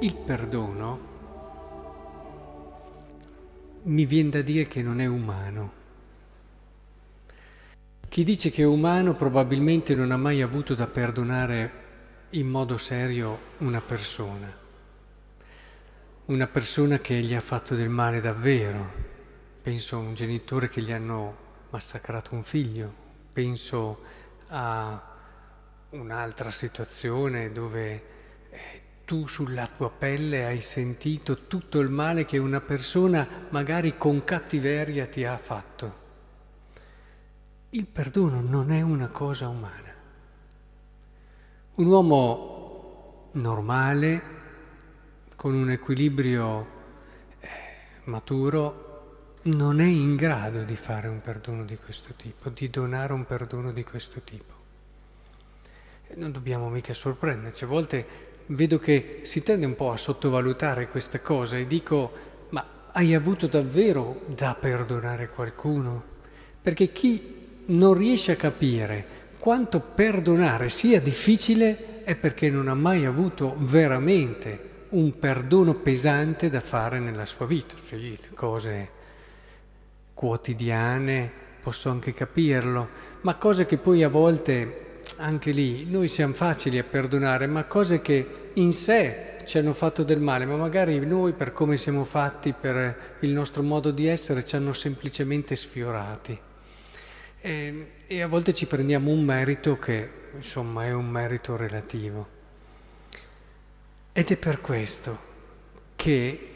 Il perdono mi viene da dire che non è umano. Chi dice che è umano probabilmente non ha mai avuto da perdonare in modo serio una persona, una persona che gli ha fatto del male davvero. Penso a un genitore che gli hanno massacrato un figlio, penso a un'altra situazione dove tu sulla tua pelle hai sentito tutto il male che una persona magari con cattiveria ti ha fatto. Il perdono non è una cosa umana. Un uomo normale, con un equilibrio eh, maturo, non è in grado di fare un perdono di questo tipo, di donare un perdono di questo tipo. Non dobbiamo mica sorprenderci, a volte vedo che si tende un po' a sottovalutare questa cosa e dico, ma hai avuto davvero da perdonare qualcuno? Perché chi non riesce a capire quanto perdonare sia difficile è perché non ha mai avuto veramente un perdono pesante da fare nella sua vita. Sì, le cose quotidiane posso anche capirlo, ma cose che poi a volte anche lì noi siamo facili a perdonare, ma cose che in sé ci hanno fatto del male, ma magari noi per come siamo fatti, per il nostro modo di essere, ci hanno semplicemente sfiorati. E, e a volte ci prendiamo un merito che insomma è un merito relativo. Ed è per questo che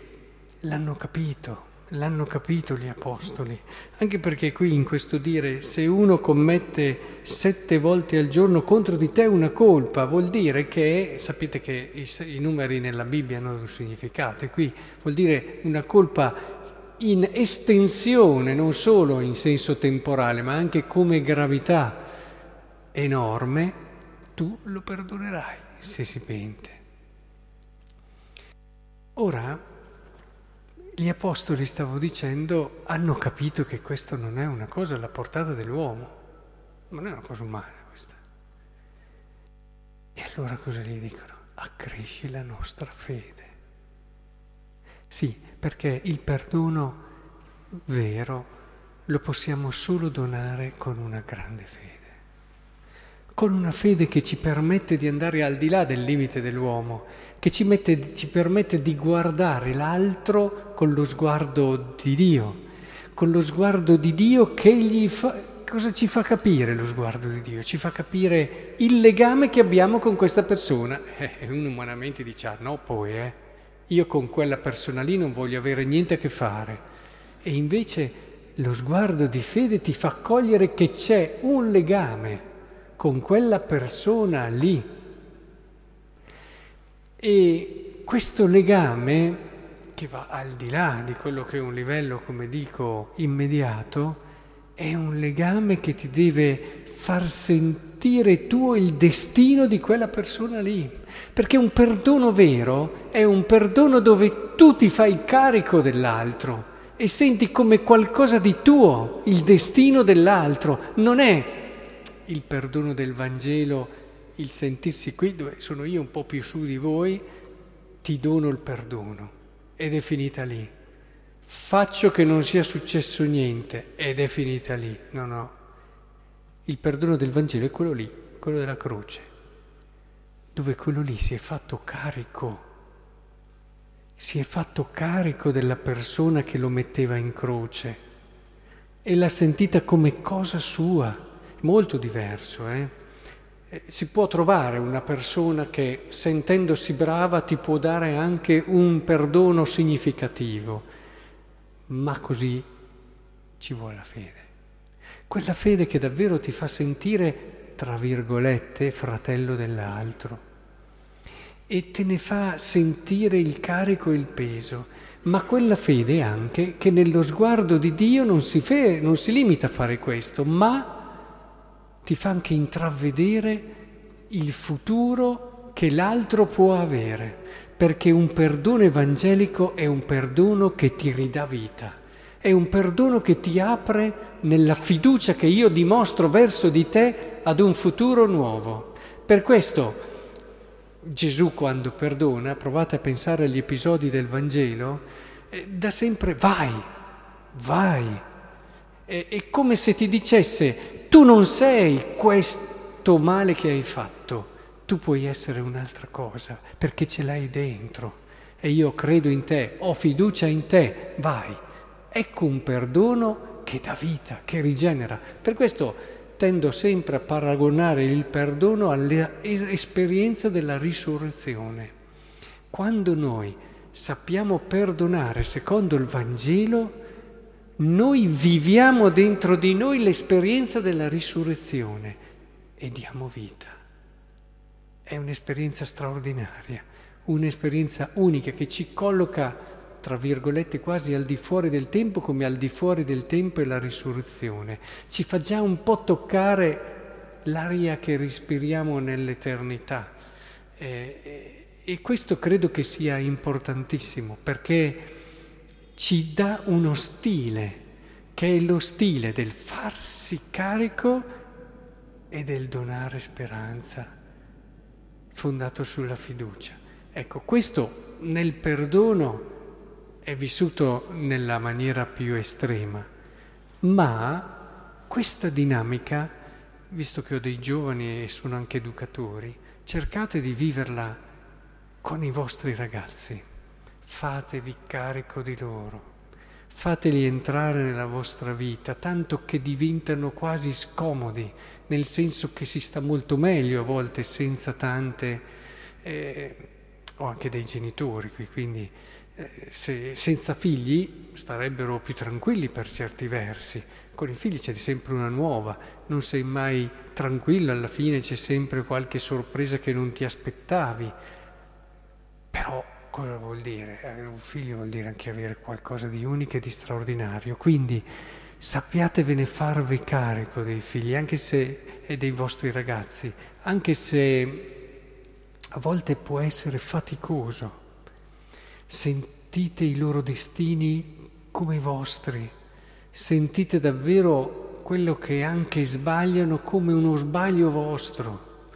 l'hanno capito, l'hanno capito gli apostoli, anche perché qui in questo dire se uno commette sette volte al giorno contro di te una colpa, vuol dire che, sapete che i, i numeri nella Bibbia hanno un significato, e qui vuol dire una colpa in estensione, non solo in senso temporale, ma anche come gravità enorme, tu lo perdonerai se si pente. Ora, gli apostoli, stavo dicendo, hanno capito che questo non è una cosa alla portata dell'uomo, non è una cosa umana questa. E allora cosa gli dicono? Accresci la nostra fede. Sì, perché il perdono vero lo possiamo solo donare con una grande fede, con una fede che ci permette di andare al di là del limite dell'uomo, che ci, mette, ci permette di guardare l'altro con lo sguardo di Dio, con lo sguardo di Dio che gli fa, cosa ci fa capire lo sguardo di Dio? Ci fa capire il legame che abbiamo con questa persona. Eh, uno umanamente dice, ah no poi, eh, io con quella persona lì non voglio avere niente a che fare. E invece lo sguardo di fede ti fa cogliere che c'è un legame con quella persona lì. E questo legame, che va al di là di quello che è un livello, come dico, immediato, è un legame che ti deve far sentire tuo il destino di quella persona lì. Perché un perdono vero è un perdono dove tu ti fai carico dell'altro e senti come qualcosa di tuo il destino dell'altro. Non è il perdono del Vangelo, il sentirsi qui dove sono io un po' più su di voi, ti dono il perdono ed è finita lì. Faccio che non sia successo niente ed è finita lì. No, no. Il perdono del Vangelo è quello lì, quello della croce dove quello lì si è fatto carico, si è fatto carico della persona che lo metteva in croce e l'ha sentita come cosa sua, molto diverso. Eh? eh? Si può trovare una persona che sentendosi brava ti può dare anche un perdono significativo, ma così ci vuole la fede. Quella fede che davvero ti fa sentire tra virgolette, fratello dell'altro e te ne fa sentire il carico e il peso, ma quella fede anche che nello sguardo di Dio non si, fe- non si limita a fare questo, ma ti fa anche intravedere il futuro che l'altro può avere, perché un perdono evangelico è un perdono che ti ridà vita, è un perdono che ti apre nella fiducia che io dimostro verso di te ad un futuro nuovo. Per questo Gesù quando perdona, provate a pensare agli episodi del Vangelo, eh, da sempre vai, vai. È, è come se ti dicesse tu non sei questo male che hai fatto, tu puoi essere un'altra cosa perché ce l'hai dentro e io credo in te, ho fiducia in te, vai. Ecco un perdono che dà vita, che rigenera. Per questo tendo sempre a paragonare il perdono all'esperienza della risurrezione. Quando noi sappiamo perdonare secondo il Vangelo, noi viviamo dentro di noi l'esperienza della risurrezione e diamo vita. È un'esperienza straordinaria, un'esperienza unica che ci colloca, tra virgolette, quasi al di fuori del tempo, come al di fuori del tempo è la risurrezione. Ci fa già un po' toccare l'aria che respiriamo nell'eternità. Eh, e questo credo che sia importantissimo perché ci dà uno stile, che è lo stile del farsi carico e del donare speranza, fondato sulla fiducia. Ecco, questo nel perdono è vissuto nella maniera più estrema, ma questa dinamica, visto che ho dei giovani e sono anche educatori, cercate di viverla con i vostri ragazzi fatevi carico di loro, fateli entrare nella vostra vita, tanto che diventano quasi scomodi, nel senso che si sta molto meglio a volte senza tante, eh, o anche dei genitori qui, quindi eh, se, senza figli starebbero più tranquilli per certi versi, con i figli c'è sempre una nuova, non sei mai tranquillo, alla fine c'è sempre qualche sorpresa che non ti aspettavi, Cosa vuol dire? Avere un figlio vuol dire anche avere qualcosa di unico e di straordinario. Quindi sappiatevene farvi carico dei figli, se e dei vostri ragazzi, anche se a volte può essere faticoso. Sentite i loro destini come i vostri, sentite davvero quello che anche sbagliano come uno sbaglio vostro,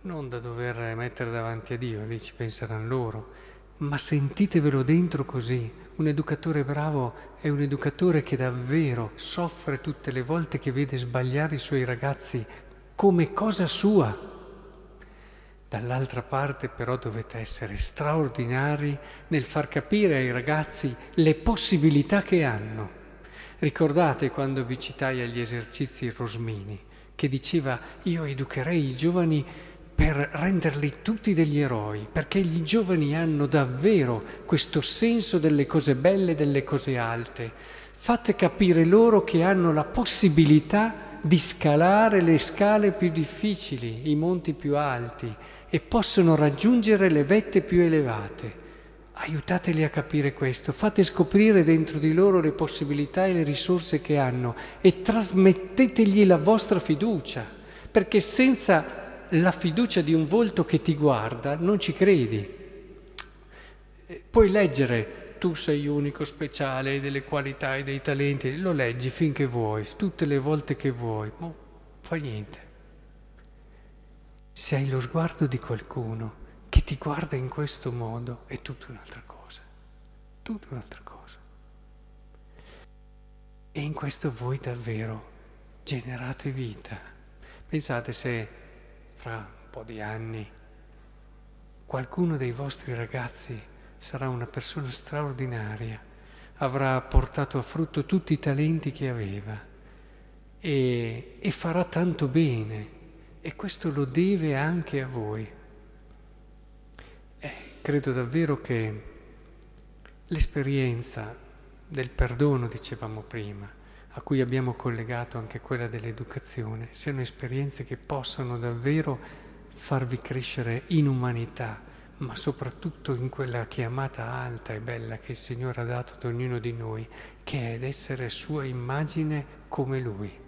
non da dover mettere davanti a Dio, lì ci penseranno loro ma sentitevelo dentro così. Un educatore bravo è un educatore che davvero soffre tutte le volte che vede sbagliare i suoi ragazzi come cosa sua. Dall'altra parte però dovete essere straordinari nel far capire ai ragazzi le possibilità che hanno. Ricordate quando vi citai agli esercizi Rosmini, che diceva io educherei i giovani per renderli tutti degli eroi, perché gli giovani hanno davvero questo senso delle cose belle e delle cose alte. Fate capire loro che hanno la possibilità di scalare le scale più difficili, i monti più alti e possono raggiungere le vette più elevate. Aiutateli a capire questo, fate scoprire dentro di loro le possibilità e le risorse che hanno e trasmettetegli la vostra fiducia, perché senza la fiducia di un volto che ti guarda, non ci credi. Puoi leggere, tu sei unico, speciale, hai delle qualità e dei talenti, lo leggi finché vuoi, tutte le volte che vuoi, ma fa niente. Se hai lo sguardo di qualcuno che ti guarda in questo modo, è tutta un'altra cosa, tutta un'altra cosa. E in questo voi davvero generate vita. Pensate se fra un po' di anni qualcuno dei vostri ragazzi sarà una persona straordinaria, avrà portato a frutto tutti i talenti che aveva e, e farà tanto bene e questo lo deve anche a voi. Eh, credo davvero che l'esperienza del perdono, dicevamo prima, a cui abbiamo collegato anche quella dell'educazione, siano esperienze che possano davvero farvi crescere in umanità, ma soprattutto in quella chiamata alta e bella che il Signore ha dato ad ognuno di noi, che è ed essere sua immagine come Lui.